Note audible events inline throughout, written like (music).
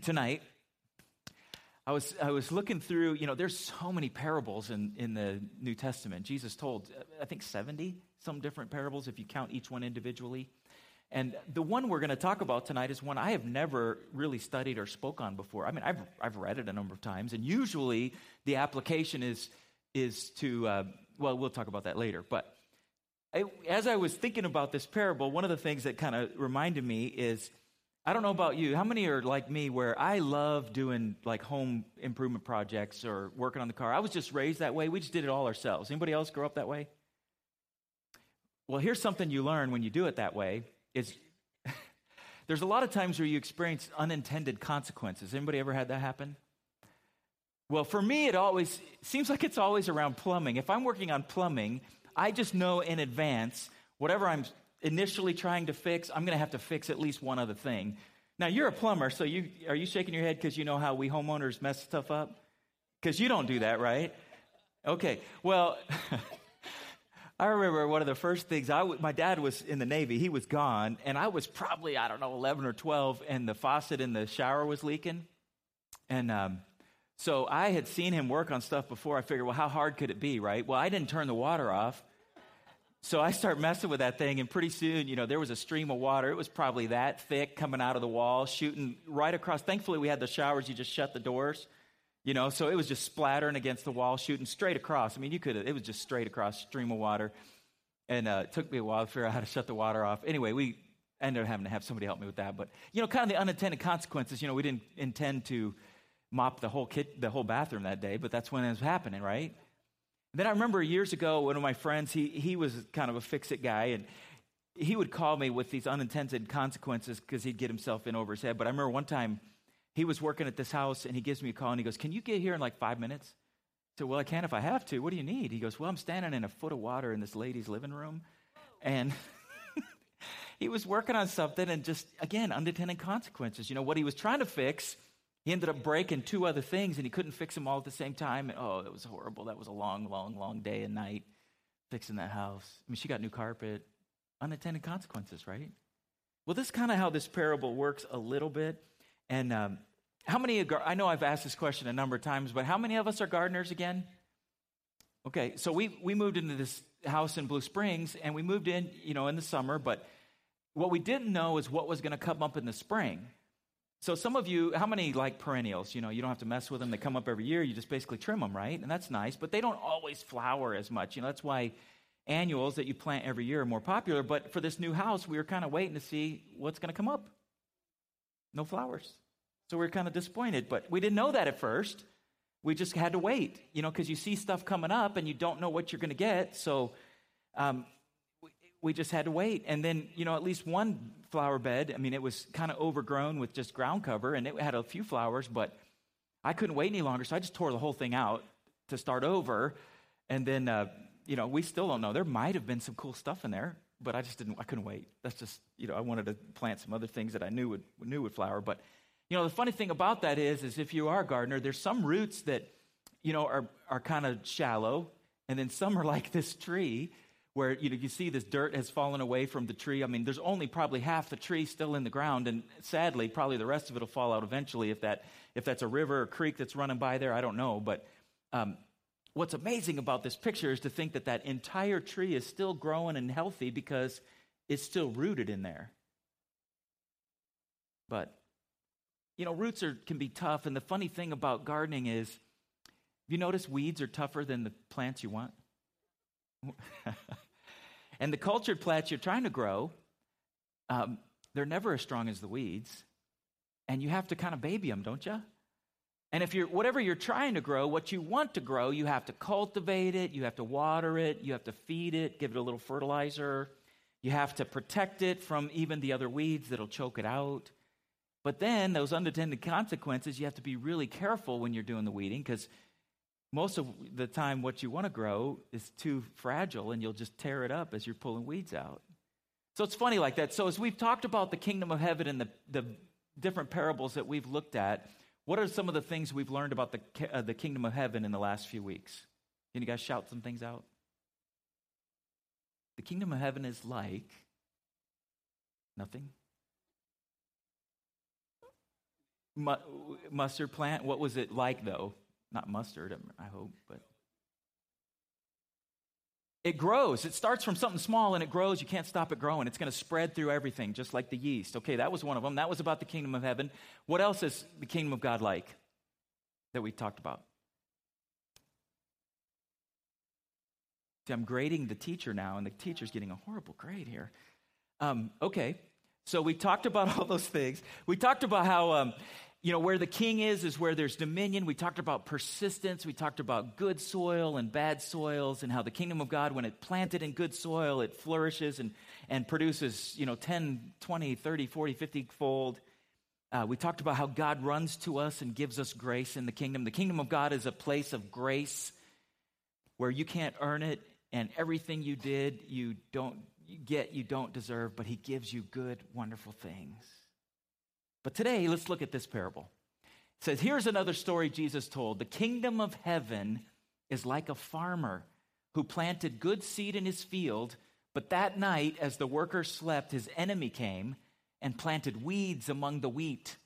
tonight, I was, I was looking through, you know, there's so many parables in, in the New Testament. Jesus told, I think, 70 some different parables if you count each one individually. And the one we're going to talk about tonight is one I have never really studied or spoke on before. I mean, I've, I've read it a number of times, and usually the application is, is to, uh, well, we'll talk about that later. But I, as I was thinking about this parable, one of the things that kind of reminded me is I don't know about you. How many are like me where I love doing like home improvement projects or working on the car? I was just raised that way. We just did it all ourselves. Anybody else grow up that way? Well, here's something you learn when you do it that way is (laughs) there's a lot of times where you experience unintended consequences. Anybody ever had that happen? Well, for me, it always seems like it's always around plumbing. If I'm working on plumbing, I just know in advance whatever I'm initially trying to fix, I'm going to have to fix at least one other thing. Now, you're a plumber, so you are you shaking your head because you know how we homeowners mess stuff up? Because you don't do that, right? Okay. Well, (laughs) I remember one of the first things I w- my dad was in the Navy. He was gone, and I was probably I don't know 11 or 12, and the faucet in the shower was leaking, and um, so I had seen him work on stuff before. I figured, well, how hard could it be, right? Well, I didn't turn the water off, so I start messing with that thing, and pretty soon, you know, there was a stream of water. It was probably that thick coming out of the wall, shooting right across. Thankfully, we had the showers. You just shut the doors. You know, so it was just splattering against the wall, shooting straight across. I mean, you could it was just straight across, stream of water. And uh, it took me a while to figure out how to shut the water off. Anyway, we ended up having to have somebody help me with that. But, you know, kind of the unintended consequences, you know, we didn't intend to mop the whole kit, the whole bathroom that day, but that's when it was happening, right? Then I remember years ago, one of my friends, he, he was kind of a fix-it guy, and he would call me with these unintended consequences because he'd get himself in over his head. But I remember one time he was working at this house and he gives me a call and he goes, Can you get here in like five minutes? I said, Well, I can if I have to. What do you need? He goes, Well, I'm standing in a foot of water in this lady's living room. And (laughs) he was working on something and just, again, unintended consequences. You know, what he was trying to fix, he ended up breaking two other things and he couldn't fix them all at the same time. And, oh, it was horrible. That was a long, long, long day and night fixing that house. I mean, she got new carpet. Unintended consequences, right? Well, this is kind of how this parable works a little bit. And um, how many, I know I've asked this question a number of times, but how many of us are gardeners again? Okay, so we, we moved into this house in Blue Springs and we moved in, you know, in the summer, but what we didn't know is what was going to come up in the spring. So some of you, how many like perennials? You know, you don't have to mess with them. They come up every year. You just basically trim them, right? And that's nice, but they don't always flower as much. You know, that's why annuals that you plant every year are more popular. But for this new house, we were kind of waiting to see what's going to come up. No flowers. So we are kind of disappointed, but we didn't know that at first. We just had to wait, you know, because you see stuff coming up and you don't know what you're going to get. So um, we, just had to wait. And then, you know, at least one flower bed, I mean, it was kind of overgrown with just ground cover and it had a few flowers, but I couldn't wait any longer. So I just tore the whole thing out to start over. And then, uh, you know, we still don't know. There might have been some cool stuff in there, but I just didn't, I couldn't wait. That's just, you know, I wanted to plant some other things that I knew would, knew would flower. But you know, the funny thing about that is, is if you are a gardener, there's some roots that, you know, are, are kind of shallow, and then some are like this tree where, you know, you see this dirt has fallen away from the tree. I mean, there's only probably half the tree still in the ground, and sadly, probably the rest of it will fall out eventually if, that, if that's a river or creek that's running by there. I don't know. But um, what's amazing about this picture is to think that that entire tree is still growing and healthy because it's still rooted in there. But you know, roots are, can be tough. And the funny thing about gardening is, you notice weeds are tougher than the plants you want? (laughs) and the cultured plants you're trying to grow, um, they're never as strong as the weeds. And you have to kind of baby them, don't you? And if you're, whatever you're trying to grow, what you want to grow, you have to cultivate it, you have to water it, you have to feed it, give it a little fertilizer, you have to protect it from even the other weeds that'll choke it out. But then those unintended consequences, you have to be really careful when you're doing the weeding because most of the time what you want to grow is too fragile and you'll just tear it up as you're pulling weeds out. So it's funny like that. So as we've talked about the kingdom of heaven and the, the different parables that we've looked at, what are some of the things we've learned about the, uh, the kingdom of heaven in the last few weeks? Can you guys shout some things out? The kingdom of heaven is like nothing. mu- mustard plant. What was it like, though? Not mustard, I hope, but. It grows. It starts from something small and it grows. You can't stop it growing. It's going to spread through everything, just like the yeast. Okay, that was one of them. That was about the kingdom of heaven. What else is the kingdom of God like that we talked about? See, I'm grading the teacher now, and the teacher's getting a horrible grade here. Um, okay, so we talked about (laughs) all those things. We talked about how, um, you know, where the king is, is where there's dominion. We talked about persistence. We talked about good soil and bad soils, and how the kingdom of God, when it planted in good soil, it flourishes and, and produces, you know, 10, 20, 30, 40, 50 fold. Uh, we talked about how God runs to us and gives us grace in the kingdom. The kingdom of God is a place of grace where you can't earn it and everything you did, you don't get, you don't deserve, but He gives you good, wonderful things. But today, let's look at this parable. It says, Here's another story Jesus told. The kingdom of heaven is like a farmer who planted good seed in his field, but that night, as the workers slept, his enemy came and planted weeds among the wheat,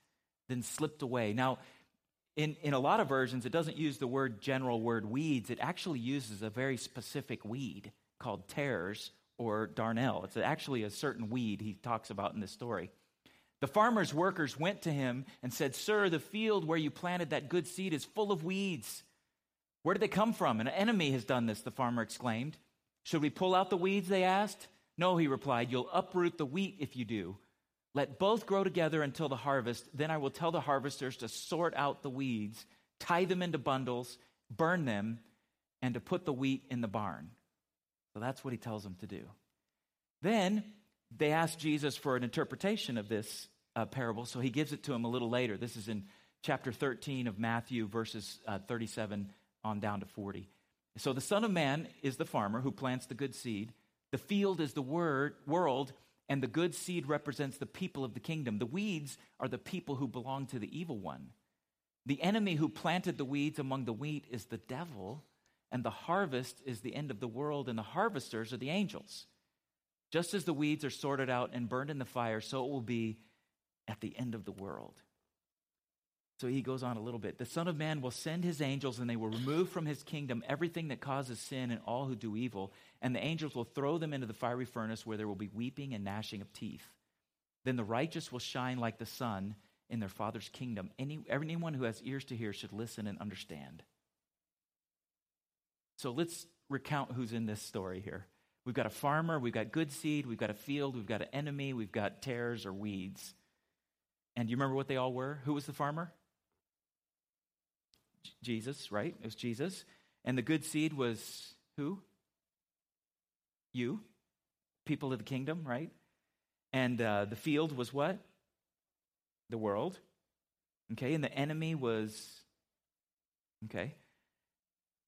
then slipped away. Now, in, in a lot of versions, it doesn't use the word general word weeds. It actually uses a very specific weed called tares or darnel. It's actually a certain weed he talks about in this story. The farmer's workers went to him and said, Sir, the field where you planted that good seed is full of weeds. Where did they come from? An enemy has done this, the farmer exclaimed. Should we pull out the weeds? They asked. No, he replied, You'll uproot the wheat if you do. Let both grow together until the harvest. Then I will tell the harvesters to sort out the weeds, tie them into bundles, burn them, and to put the wheat in the barn. So that's what he tells them to do. Then they ask Jesus for an interpretation of this uh, parable, so he gives it to him a little later. This is in chapter 13 of Matthew, verses uh, 37 on down to 40. So the Son of Man is the farmer who plants the good seed. The field is the word, world, and the good seed represents the people of the kingdom. The weeds are the people who belong to the evil one. The enemy who planted the weeds among the wheat is the devil, and the harvest is the end of the world, and the harvesters are the angels. Just as the weeds are sorted out and burned in the fire, so it will be at the end of the world. So he goes on a little bit. The Son of Man will send his angels, and they will remove from his kingdom everything that causes sin and all who do evil. And the angels will throw them into the fiery furnace where there will be weeping and gnashing of teeth. Then the righteous will shine like the sun in their Father's kingdom. Any, anyone who has ears to hear should listen and understand. So let's recount who's in this story here. We've got a farmer, we've got good seed, we've got a field, we've got an enemy, we've got tares or weeds. And you remember what they all were? Who was the farmer? Jesus, right? It was Jesus. And the good seed was who? You, people of the kingdom, right? And uh, the field was what? The world. Okay, and the enemy was, okay,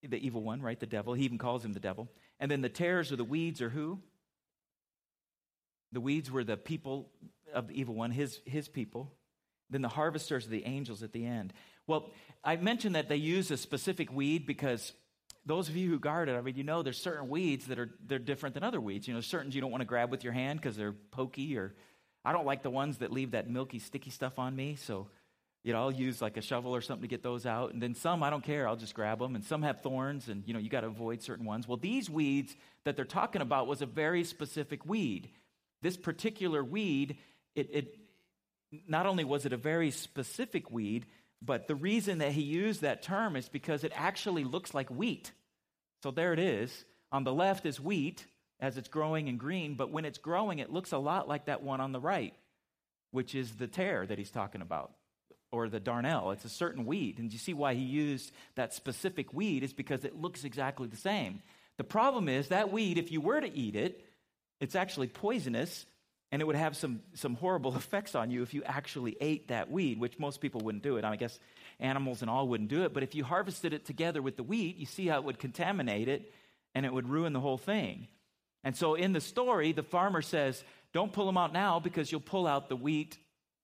the evil one, right? The devil. He even calls him the devil. And then the tares or the weeds are who? The weeds were the people of the evil one, his, his people. Then the harvesters are the angels at the end. Well, I mentioned that they use a specific weed because those of you who guard it, I mean, you know there's certain weeds that are they're different than other weeds. You know, certain you don't want to grab with your hand because they're pokey or I don't like the ones that leave that milky, sticky stuff on me. So, you know, I'll use like a shovel or something to get those out. And then some, I don't care. I'll just grab them. And some have thorns, and, you know, you got to avoid certain ones. Well, these weeds that they're talking about was a very specific weed. This particular weed, it, it not only was it a very specific weed, but the reason that he used that term is because it actually looks like wheat. So there it is. On the left is wheat as it's growing and green, but when it's growing, it looks a lot like that one on the right, which is the tare that he's talking about, or the darnel. It's a certain weed. And you see why he used that specific weed is because it looks exactly the same. The problem is that weed, if you were to eat it, it's actually poisonous and it would have some, some horrible (laughs) effects on you if you actually ate that weed, which most people wouldn't do it. I guess animals and all wouldn't do it. But if you harvested it together with the wheat, you see how it would contaminate it and it would ruin the whole thing. And so in the story, the farmer says, Don't pull them out now because you'll pull out the wheat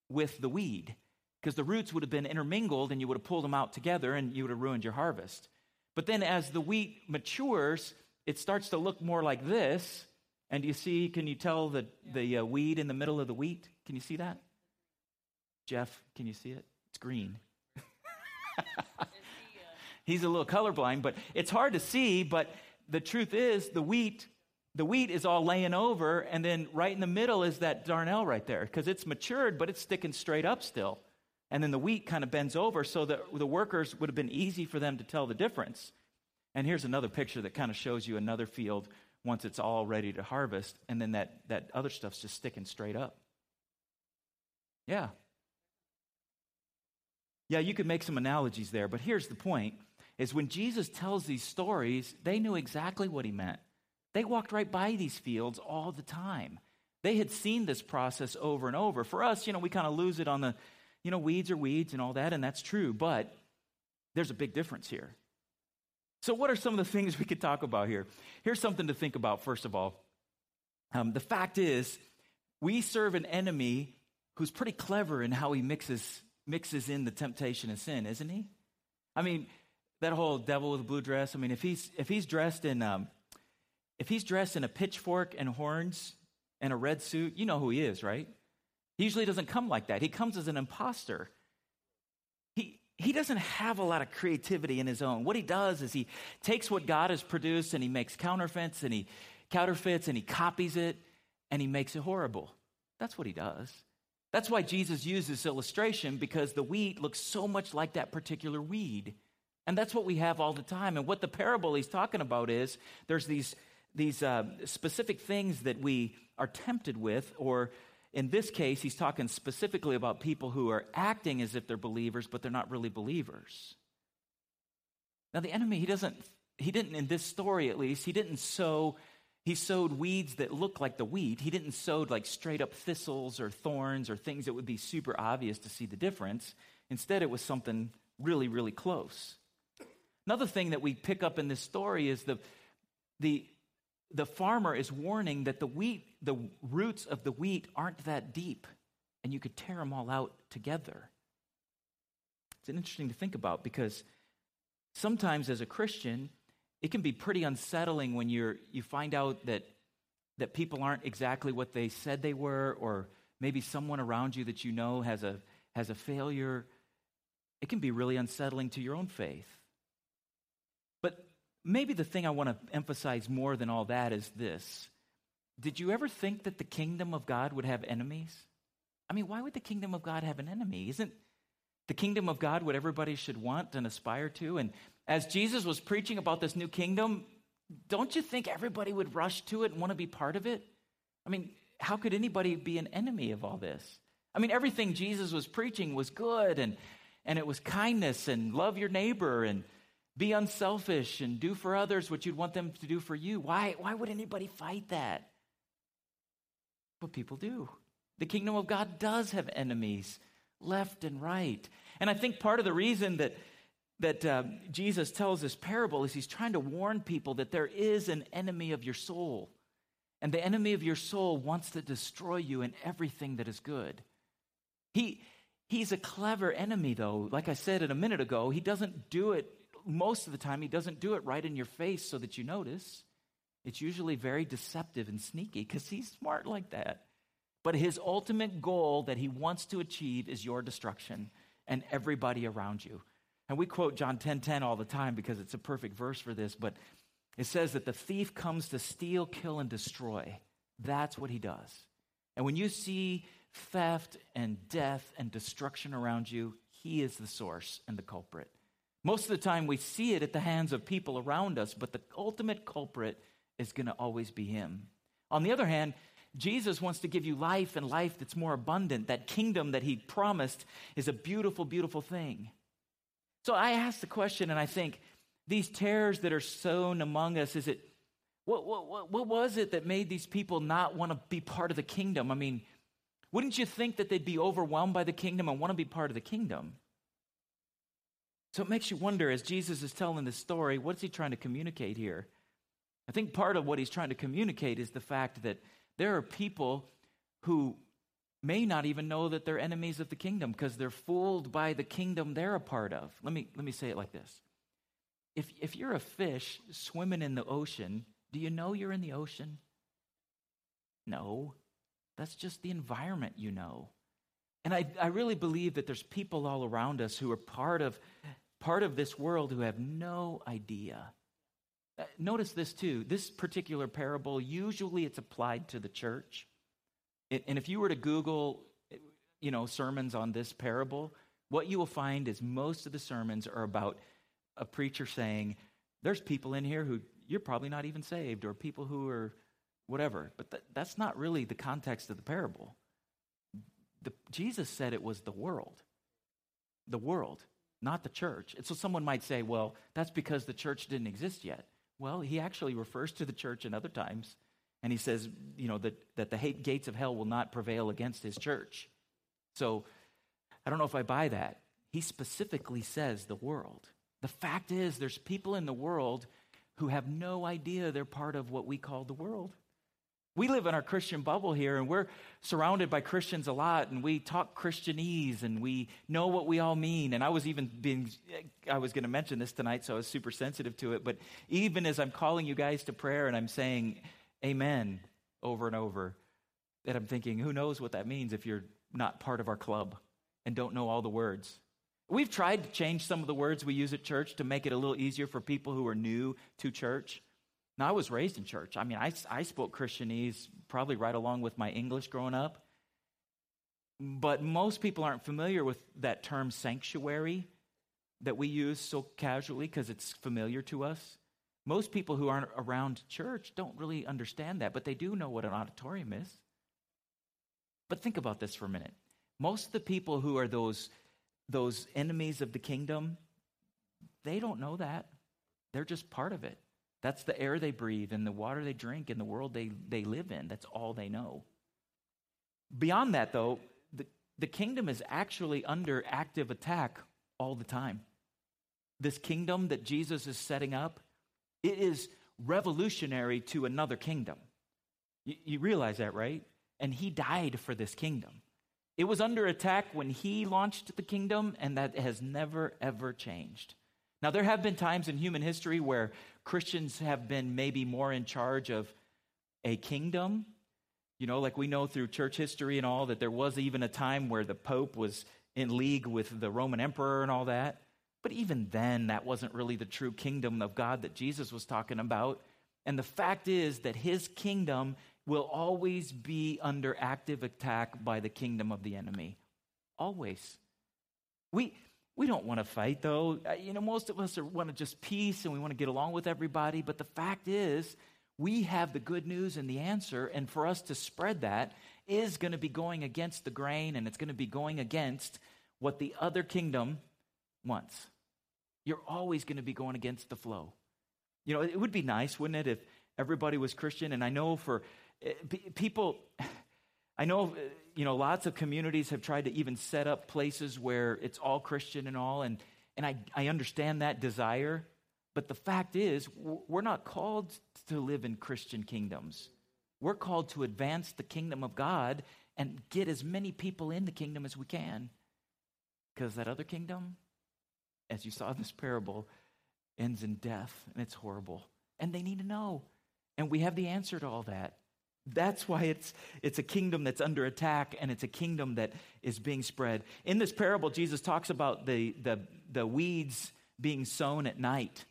with the weed. Because the roots would have been intermingled and you would have pulled them out together and you would have ruined your harvest. But then as the wheat matures, it starts to look more like this and do you see, can you tell the, the uh, weed in the middle of the wheat? Can you see that? Jeff, can you see it? It's green. (laughs) He's a little colorblind, but it's hard to see. But the truth is, the wheat, the wheat is all laying over, and then right in the middle is that darnel right there because it's matured, but it's sticking straight up still. And then the wheat kind of bends over, so that the workers would have been easy for them to tell the difference. And here's another picture that kind of shows you another field once it's all ready to harvest, and then that, that other stuff's just sticking straight up. Yeah. Yeah, you could make some analogies there, but here's the point is when Jesus tells these stories, they knew exactly what he meant. They walked right by these fields all the time. They had seen this process over and over. For us, you know, we kind of lose it on the, you know, weeds are weeds and all that, and that's true, but there's a big difference here. So, what are some of the things we could talk about here? Here's something to think about, first of all. Um, the fact is, we serve an enemy who's pretty clever in how he mixes, mixes in the temptation and sin, isn't he? I mean, that whole devil with a blue dress, I mean, if he's, if he's dressed in, um, if he's dressed in a pitchfork and horns and a red suit, you know who he is, right? He usually doesn't come like that. He comes as an imposter he doesn't have a lot of creativity in his own. What he does is he takes what God has produced and he makes counterfeits and he counterfeits and he copies it and he makes it horrible. That's what he does. That's why Jesus used this illustration because the wheat looks so much like that particular weed. And that's what we have all the time. And what the parable he's talking about is there's these, these uh, specific things that we are tempted with or in this case, he's talking specifically about people who are acting as if they're believers, but they're not really believers. Now, the enemy, he doesn't, he didn't, in this story at least, he didn't sow, he sowed weeds that look like the wheat. He didn't sow like straight up thistles or thorns or things that would be super obvious to see the difference. Instead, it was something really, really close. Another thing that we pick up in this story is the, the the farmer is warning that the wheat, the roots of the wheat aren't that deep, and you could tear them all out together. It's interesting to think about because sometimes as a Christian, it can be pretty unsettling when you're you find out that that people aren't exactly what they said they were, or maybe someone around you that you know has a has a failure. It can be really unsettling to your own faith. Maybe the thing I want to emphasize more than all that is this. Did you ever think that the kingdom of God would have enemies? I mean, why would the kingdom of God have an enemy? Isn't the kingdom of God what everybody should want and aspire to? And as Jesus was preaching about this new kingdom, don't you think everybody would rush to it and want to be part of it? I mean, how could anybody be an enemy of all this? I mean, everything Jesus was preaching was good and and it was kindness and love your neighbor and be unselfish and do for others what you'd want them to do for you. Why, why would anybody fight that? But people do. The kingdom of God does have enemies left and right. And I think part of the reason that, that uh, Jesus tells this parable is he's trying to warn people that there is an enemy of your soul. And the enemy of your soul wants to destroy you and everything that is good. He, he's a clever enemy, though. Like I said in a minute ago, he doesn't do it most of the time, he doesn't do it right in your face so that you notice. It's usually very deceptive and sneaky because he's smart like that. But his ultimate goal that he wants to achieve is your destruction and everybody around you. And we quote John 10:10 10, 10 all the time because it's a perfect verse for this, but it says that the thief comes to steal, kill and destroy. That's what he does. And when you see theft and death and destruction around you, he is the source and the culprit. Most of the time, we see it at the hands of people around us, but the ultimate culprit is going to always be Him. On the other hand, Jesus wants to give you life and life that's more abundant. That kingdom that He promised is a beautiful, beautiful thing. So I ask the question, and I think these tares that are sown among us, is it what, what, what was it that made these people not want to be part of the kingdom? I mean, wouldn't you think that they'd be overwhelmed by the kingdom and want to be part of the kingdom? So it makes you wonder as Jesus is telling this story, what's he trying to communicate here? I think part of what he's trying to communicate is the fact that there are people who may not even know that they're enemies of the kingdom because they're fooled by the kingdom they're a part of. Let me, let me say it like this if, if you're a fish swimming in the ocean, do you know you're in the ocean? No, that's just the environment you know. And I, I really believe that there's people all around us who are part of, part of this world who have no idea. Uh, notice this too. This particular parable, usually it's applied to the church. And if you were to Google, you know, sermons on this parable, what you will find is most of the sermons are about a preacher saying, there's people in here who you're probably not even saved, or people who are whatever. But th- that's not really the context of the parable. The, Jesus said it was the world. The world, not the church. And so someone might say, well, that's because the church didn't exist yet. Well, he actually refers to the church in other times. And he says, you know, that, that the hate, gates of hell will not prevail against his church. So I don't know if I buy that. He specifically says the world. The fact is, there's people in the world who have no idea they're part of what we call the world. We live in our Christian bubble here, and we're surrounded by Christians a lot, and we talk Christianese, and we know what we all mean. And I was even being, I was going to mention this tonight, so I was super sensitive to it. But even as I'm calling you guys to prayer and I'm saying amen over and over, that I'm thinking, who knows what that means if you're not part of our club and don't know all the words. We've tried to change some of the words we use at church to make it a little easier for people who are new to church. Now, I was raised in church. I mean, I, I spoke Christianese probably right along with my English growing up. But most people aren't familiar with that term sanctuary that we use so casually because it's familiar to us. Most people who aren't around church don't really understand that, but they do know what an auditorium is. But think about this for a minute. Most of the people who are those, those enemies of the kingdom, they don't know that. They're just part of it. That's the air they breathe and the water they drink and the world they, they live in. That's all they know. Beyond that, though, the, the kingdom is actually under active attack all the time. This kingdom that Jesus is setting up, it is revolutionary to another kingdom. You, you realize that, right? And he died for this kingdom. It was under attack when he launched the kingdom, and that has never, ever changed. Now, there have been times in human history where Christians have been maybe more in charge of a kingdom. You know, like we know through church history and all that there was even a time where the Pope was in league with the Roman emperor and all that. But even then, that wasn't really the true kingdom of God that Jesus was talking about. And the fact is that his kingdom will always be under active attack by the kingdom of the enemy. Always. We, we don't want to fight, though. Uh, you know, most of us want to just peace and we want to get along with everybody. But the fact is, we have the good news and the answer. And for us to spread that is going to be going against the grain and it's going to be going against what the other kingdom wants. You're always going to be going against the flow. You know, it would be nice, wouldn't it, if everybody was Christian? And I know for eh, people, (sighs) I know you know, lots of communities have tried to even set up places where it's all Christian and all, and, and I, I understand that desire. But the fact is, we're not called to live in Christian kingdoms. We're called to advance the kingdom of God and get as many people in the kingdom as we can. Because that other kingdom, as you saw in this parable, ends in death, and it's horrible. And they need to know. And we have the answer to all that. That's why it's, it's a kingdom that's under attack and it's a kingdom that is being spread. In this parable, Jesus talks about the, the, the weeds being sown at night.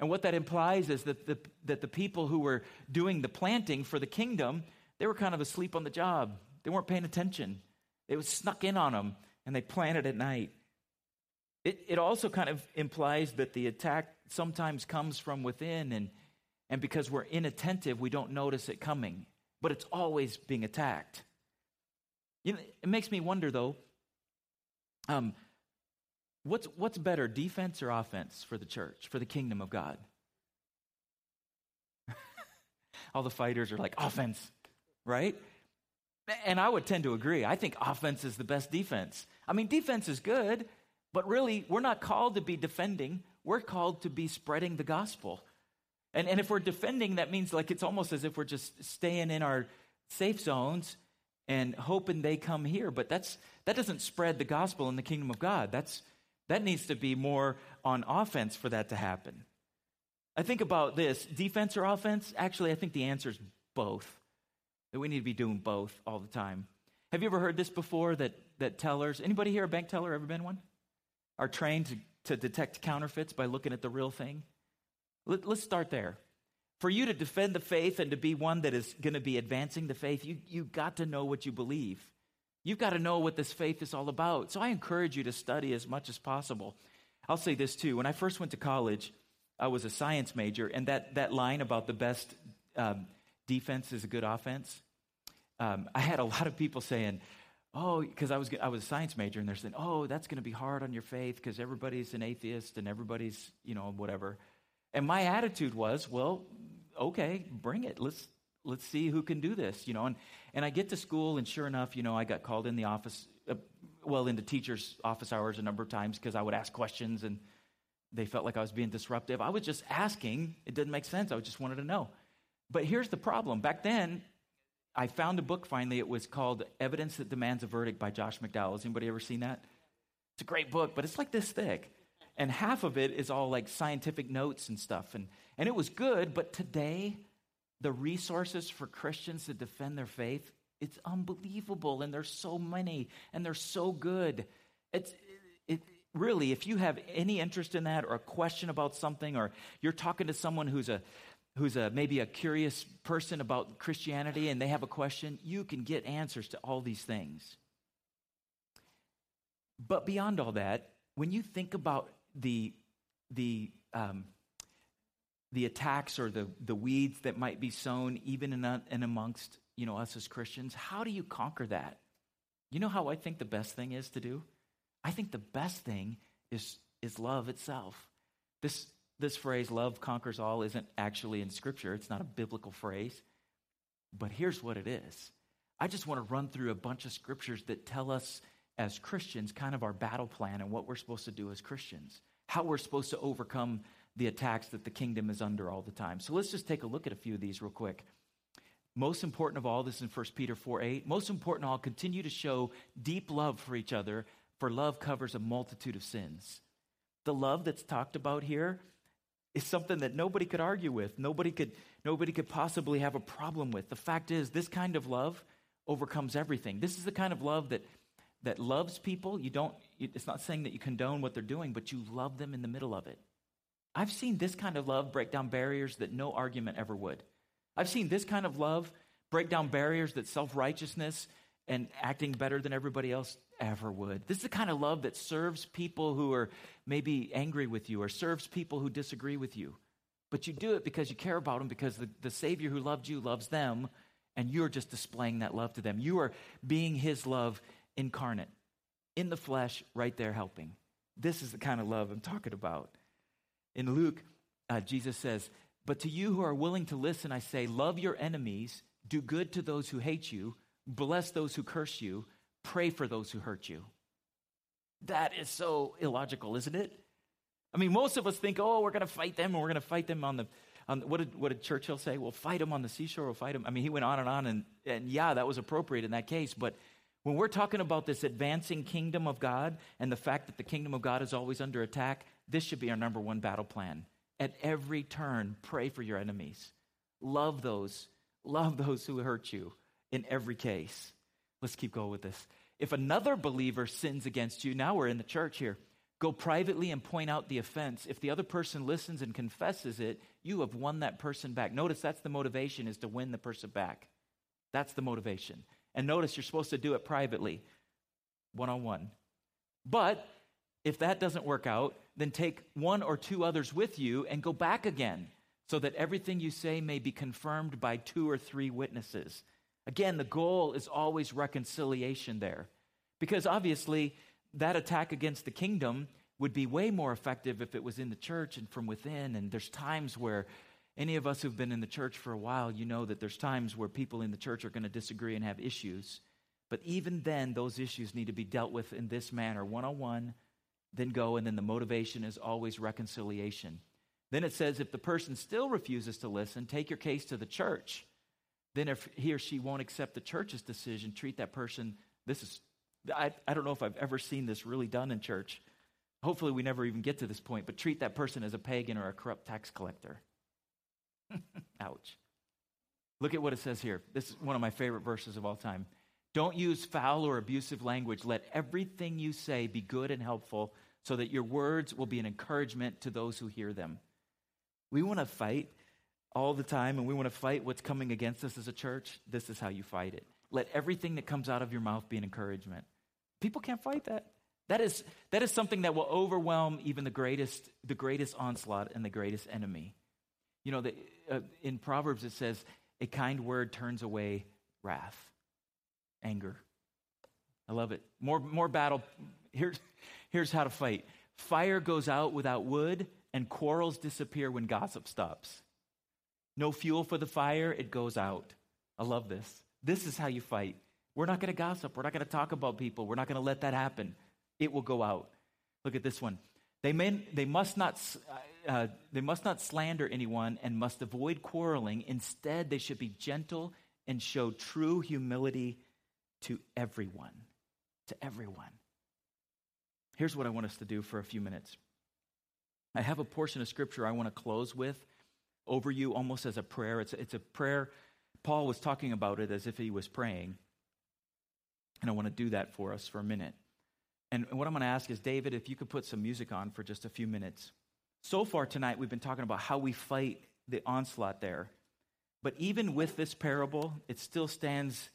And what that implies is that the, that the people who were doing the planting for the kingdom, they were kind of asleep on the job. They weren't paying attention. It was snuck in on them and they planted at night. It, it also kind of implies that the attack sometimes comes from within and and because we're inattentive, we don't notice it coming. But it's always being attacked. You know, it makes me wonder, though, um, what's, what's better, defense or offense for the church, for the kingdom of God? (laughs) All the fighters are like, offense, right? And I would tend to agree. I think offense is the best defense. I mean, defense is good, but really, we're not called to be defending, we're called to be spreading the gospel. And, and if we're defending, that means like it's almost as if we're just staying in our safe zones and hoping they come here. But that's, that doesn't spread the gospel in the kingdom of God. That's, that needs to be more on offense for that to happen. I think about this defense or offense? Actually, I think the answer is both. That we need to be doing both all the time. Have you ever heard this before that, that tellers, anybody here a bank teller ever been one? Are trained to, to detect counterfeits by looking at the real thing? Let, let's start there. For you to defend the faith and to be one that is going to be advancing the faith, you, you've got to know what you believe. You've got to know what this faith is all about. So I encourage you to study as much as possible. I'll say this too. When I first went to college, I was a science major, and that, that line about the best um, defense is a good offense, um, I had a (laughs) lot of people saying, oh, because I was, I was a science major, and they're saying, oh, that's going to be hard on your faith because everybody's an atheist and everybody's, you know, whatever. And my attitude was, well, okay, bring it. Let's let's see who can do this, you know. And and I get to school, and sure enough, you know, I got called in the office, uh, well, into teachers' office hours a number of times because I would ask questions, and they felt like I was being disruptive. I was just asking; it didn't make sense. I just wanted to know. But here's the problem: back then, I found a book finally. It was called "Evidence That Demands a Verdict" by Josh McDowell. Has anybody ever seen that? It's a great book, but it's like this thick and half of it is all like scientific notes and stuff. And, and it was good, but today, the resources for Christians to defend their faith, it's unbelievable. And there's so many, and they're so good. It's it, really, if you have any interest in that or a question about something, or you're talking to someone who's a who's a maybe a curious person about Christianity and they have a question, you can get answers to all these things. But beyond all that, when you think about the, the, um, the attacks or the, the weeds that might be sown even in, a, in amongst you know, us as Christians, how do you conquer that? You know how I think the best thing is to do? I think the best thing is, is love itself. This, this phrase, love conquers all, isn't actually in Scripture. It's not a biblical phrase. But here's what it is I just want to run through a bunch of scriptures that tell us as Christians kind of our battle plan and what we're supposed to do as Christians, how we're supposed to overcome the attacks that the kingdom is under all the time. So let's just take a look at a few of these real quick. Most important of all, this is in 1 Peter 4 8. Most important of all, continue to show deep love for each other, for love covers a multitude of sins. The love that's talked about here is something that nobody could argue with. Nobody could, nobody could possibly have a problem with. The fact is, this kind of love overcomes everything. This is the kind of love that that loves people. You don't, it's not saying that you condone what they're doing, but you love them in the middle of it. I've seen this kind of love break down barriers that no argument ever would. I've seen this kind of love break down barriers that self righteousness and acting better than everybody else ever would. This is the kind of love that serves people who are maybe angry with you or serves people who disagree with you. But you do it because you care about them, because the, the Savior who loved you loves them, and you're just displaying that love to them. You are being His love incarnate, in the flesh, right there helping. This is the kind of love I'm talking about. In Luke, uh, Jesus says, But to you who are willing to listen, I say, love your enemies, do good to those who hate you, bless those who curse you, pray for those who hurt you. That is so illogical, isn't it? I mean, most of us think, oh, we're going to fight them, and we're going to fight them on the, on, what, did, what did Churchill say? We'll fight them on the seashore, we'll fight them. I mean, he went on and on, and, and yeah, that was appropriate in that case, but when we're talking about this advancing kingdom of God and the fact that the kingdom of God is always under attack, this should be our number one battle plan. At every turn, pray for your enemies. Love those. Love those who hurt you in every case. Let's keep going with this. If another believer sins against you, now we're in the church here, go privately and point out the offense. If the other person listens and confesses it, you have won that person back. Notice that's the motivation is to win the person back. That's the motivation. And notice you're supposed to do it privately, one on one. But if that doesn't work out, then take one or two others with you and go back again so that everything you say may be confirmed by two or three witnesses. Again, the goal is always reconciliation there. Because obviously, that attack against the kingdom would be way more effective if it was in the church and from within. And there's times where any of us who've been in the church for a while, you know that there's times where people in the church are going to disagree and have issues. But even then, those issues need to be dealt with in this manner one on one, then go, and then the motivation is always reconciliation. Then it says if the person still refuses to listen, take your case to the church. Then, if he or she won't accept the church's decision, treat that person. This is, I, I don't know if I've ever seen this really done in church. Hopefully, we never even get to this point, but treat that person as a pagan or a corrupt tax collector. (laughs) Ouch. Look at what it says here. This is one of my favorite verses of all time. Don't use foul or abusive language. Let everything you say be good and helpful so that your words will be an encouragement to those who hear them. We want to fight all the time and we want to fight what's coming against us as a church. This is how you fight it. Let everything that comes out of your mouth be an encouragement. People can't fight that. That is, that is something that will overwhelm even the greatest, the greatest onslaught and the greatest enemy. You know, the, uh, in Proverbs it says, a kind word turns away wrath, anger. I love it. More, more battle. Here's, here's how to fight fire goes out without wood, and quarrels disappear when gossip stops. No fuel for the fire, it goes out. I love this. This is how you fight. We're not going to gossip. We're not going to talk about people. We're not going to let that happen. It will go out. Look at this one. They, may, they, must not, uh, they must not slander anyone and must avoid quarreling. Instead, they should be gentle and show true humility to everyone. To everyone. Here's what I want us to do for a few minutes. I have a portion of scripture I want to close with over you almost as a prayer. It's, it's a prayer. Paul was talking about it as if he was praying. And I want to do that for us for a minute. And what I'm going to ask is, David, if you could put some music on for just a few minutes. So far tonight, we've been talking about how we fight the onslaught there. But even with this parable, it still stands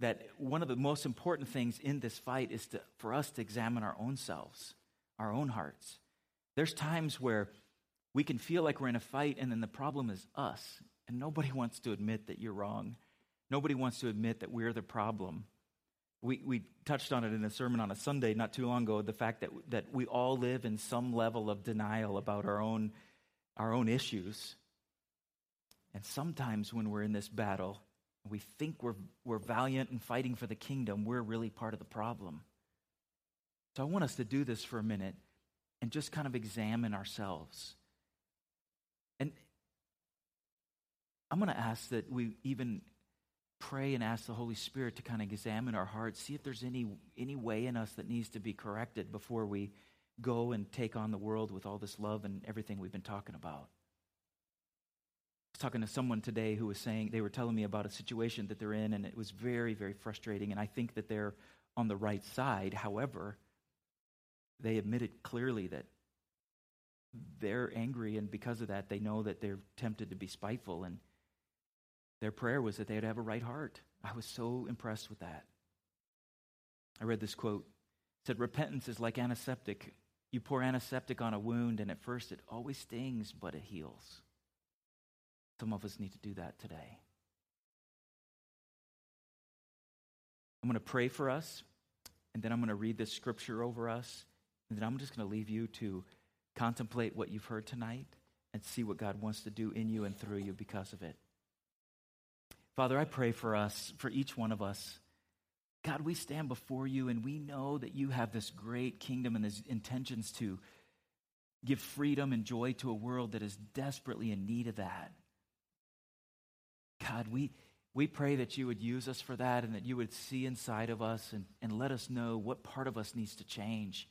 that one of the most important things in this fight is to, for us to examine our own selves, our own hearts. There's times where we can feel like we're in a fight, and then the problem is us. And nobody (laughs) wants to admit that you're wrong. Nobody wants to admit that we're the problem. We, we touched on it in a sermon on a Sunday not too long ago the fact that, that we all live in some level of denial about our own, our own issues. And sometimes when we're in this battle, we think we're, we're valiant and fighting for the kingdom, we're really part of the problem. So I want us to do this for a minute and just kind of examine ourselves. And I'm going to ask that we even pray and ask the Holy Spirit to kind of examine our hearts, see if there's any, any way in us that needs to be corrected before we go and take on the world with all this love and everything we've been talking about. I was talking to someone today who was saying, they were telling me about a situation that they're in, and it was very, very frustrating. And I think that they're on the right side. However, they admitted clearly that they're angry, and because of that, they know that they're tempted to be spiteful. And their prayer was that they'd have a right heart. I was so impressed with that. I read this quote. It said, Repentance is like antiseptic. You pour antiseptic on a wound, and at first it always stings, but it heals. Some of us need to do that today. I'm going to pray for us, and then I'm going to read this scripture over us, and then I'm just going to leave you to contemplate what you've heard tonight and see what God wants to do in you and through you because of it. Father, I pray for us, for each one of us. God, we stand before you and we know that you have this great kingdom and these intentions to give freedom and joy to a world that is desperately in need of that. God, we, we pray that you would use us for that and that you would see inside of us and, and let us know what part of us needs to change.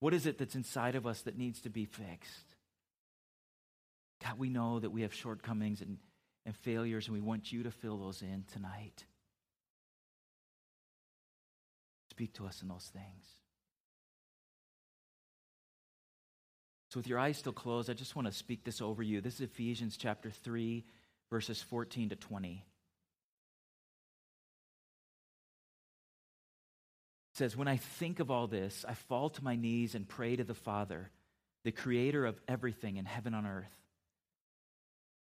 What is it that's inside of us that needs to be fixed? God, we know that we have shortcomings and and failures, and we want you to fill those in tonight. Speak to us in those things. So, with your eyes still closed, I just want to speak this over you. This is Ephesians chapter 3, verses 14 to 20. Says, When I think of all this, I fall to my knees and pray to the Father, the creator of everything in heaven and earth.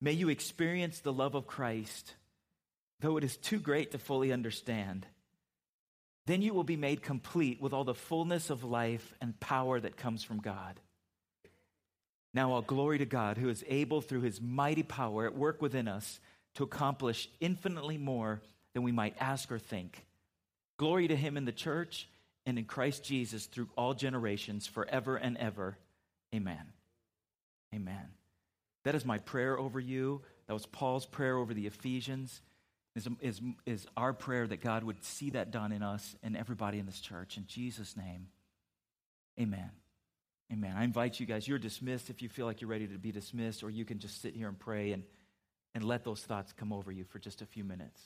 May you experience the love of Christ, though it is too great to fully understand. Then you will be made complete with all the fullness of life and power that comes from God. Now, all glory to God, who is able through his mighty power at work within us to accomplish infinitely more than we might ask or think. Glory to him in the church and in Christ Jesus through all generations, forever and ever. Amen. Amen. That is my prayer over you. That was Paul's prayer over the Ephesians. Is, is, is our prayer that God would see that done in us and everybody in this church. In Jesus' name, amen. Amen. I invite you guys, you're dismissed if you feel like you're ready to be dismissed, or you can just sit here and pray and, and let those thoughts come over you for just a few minutes.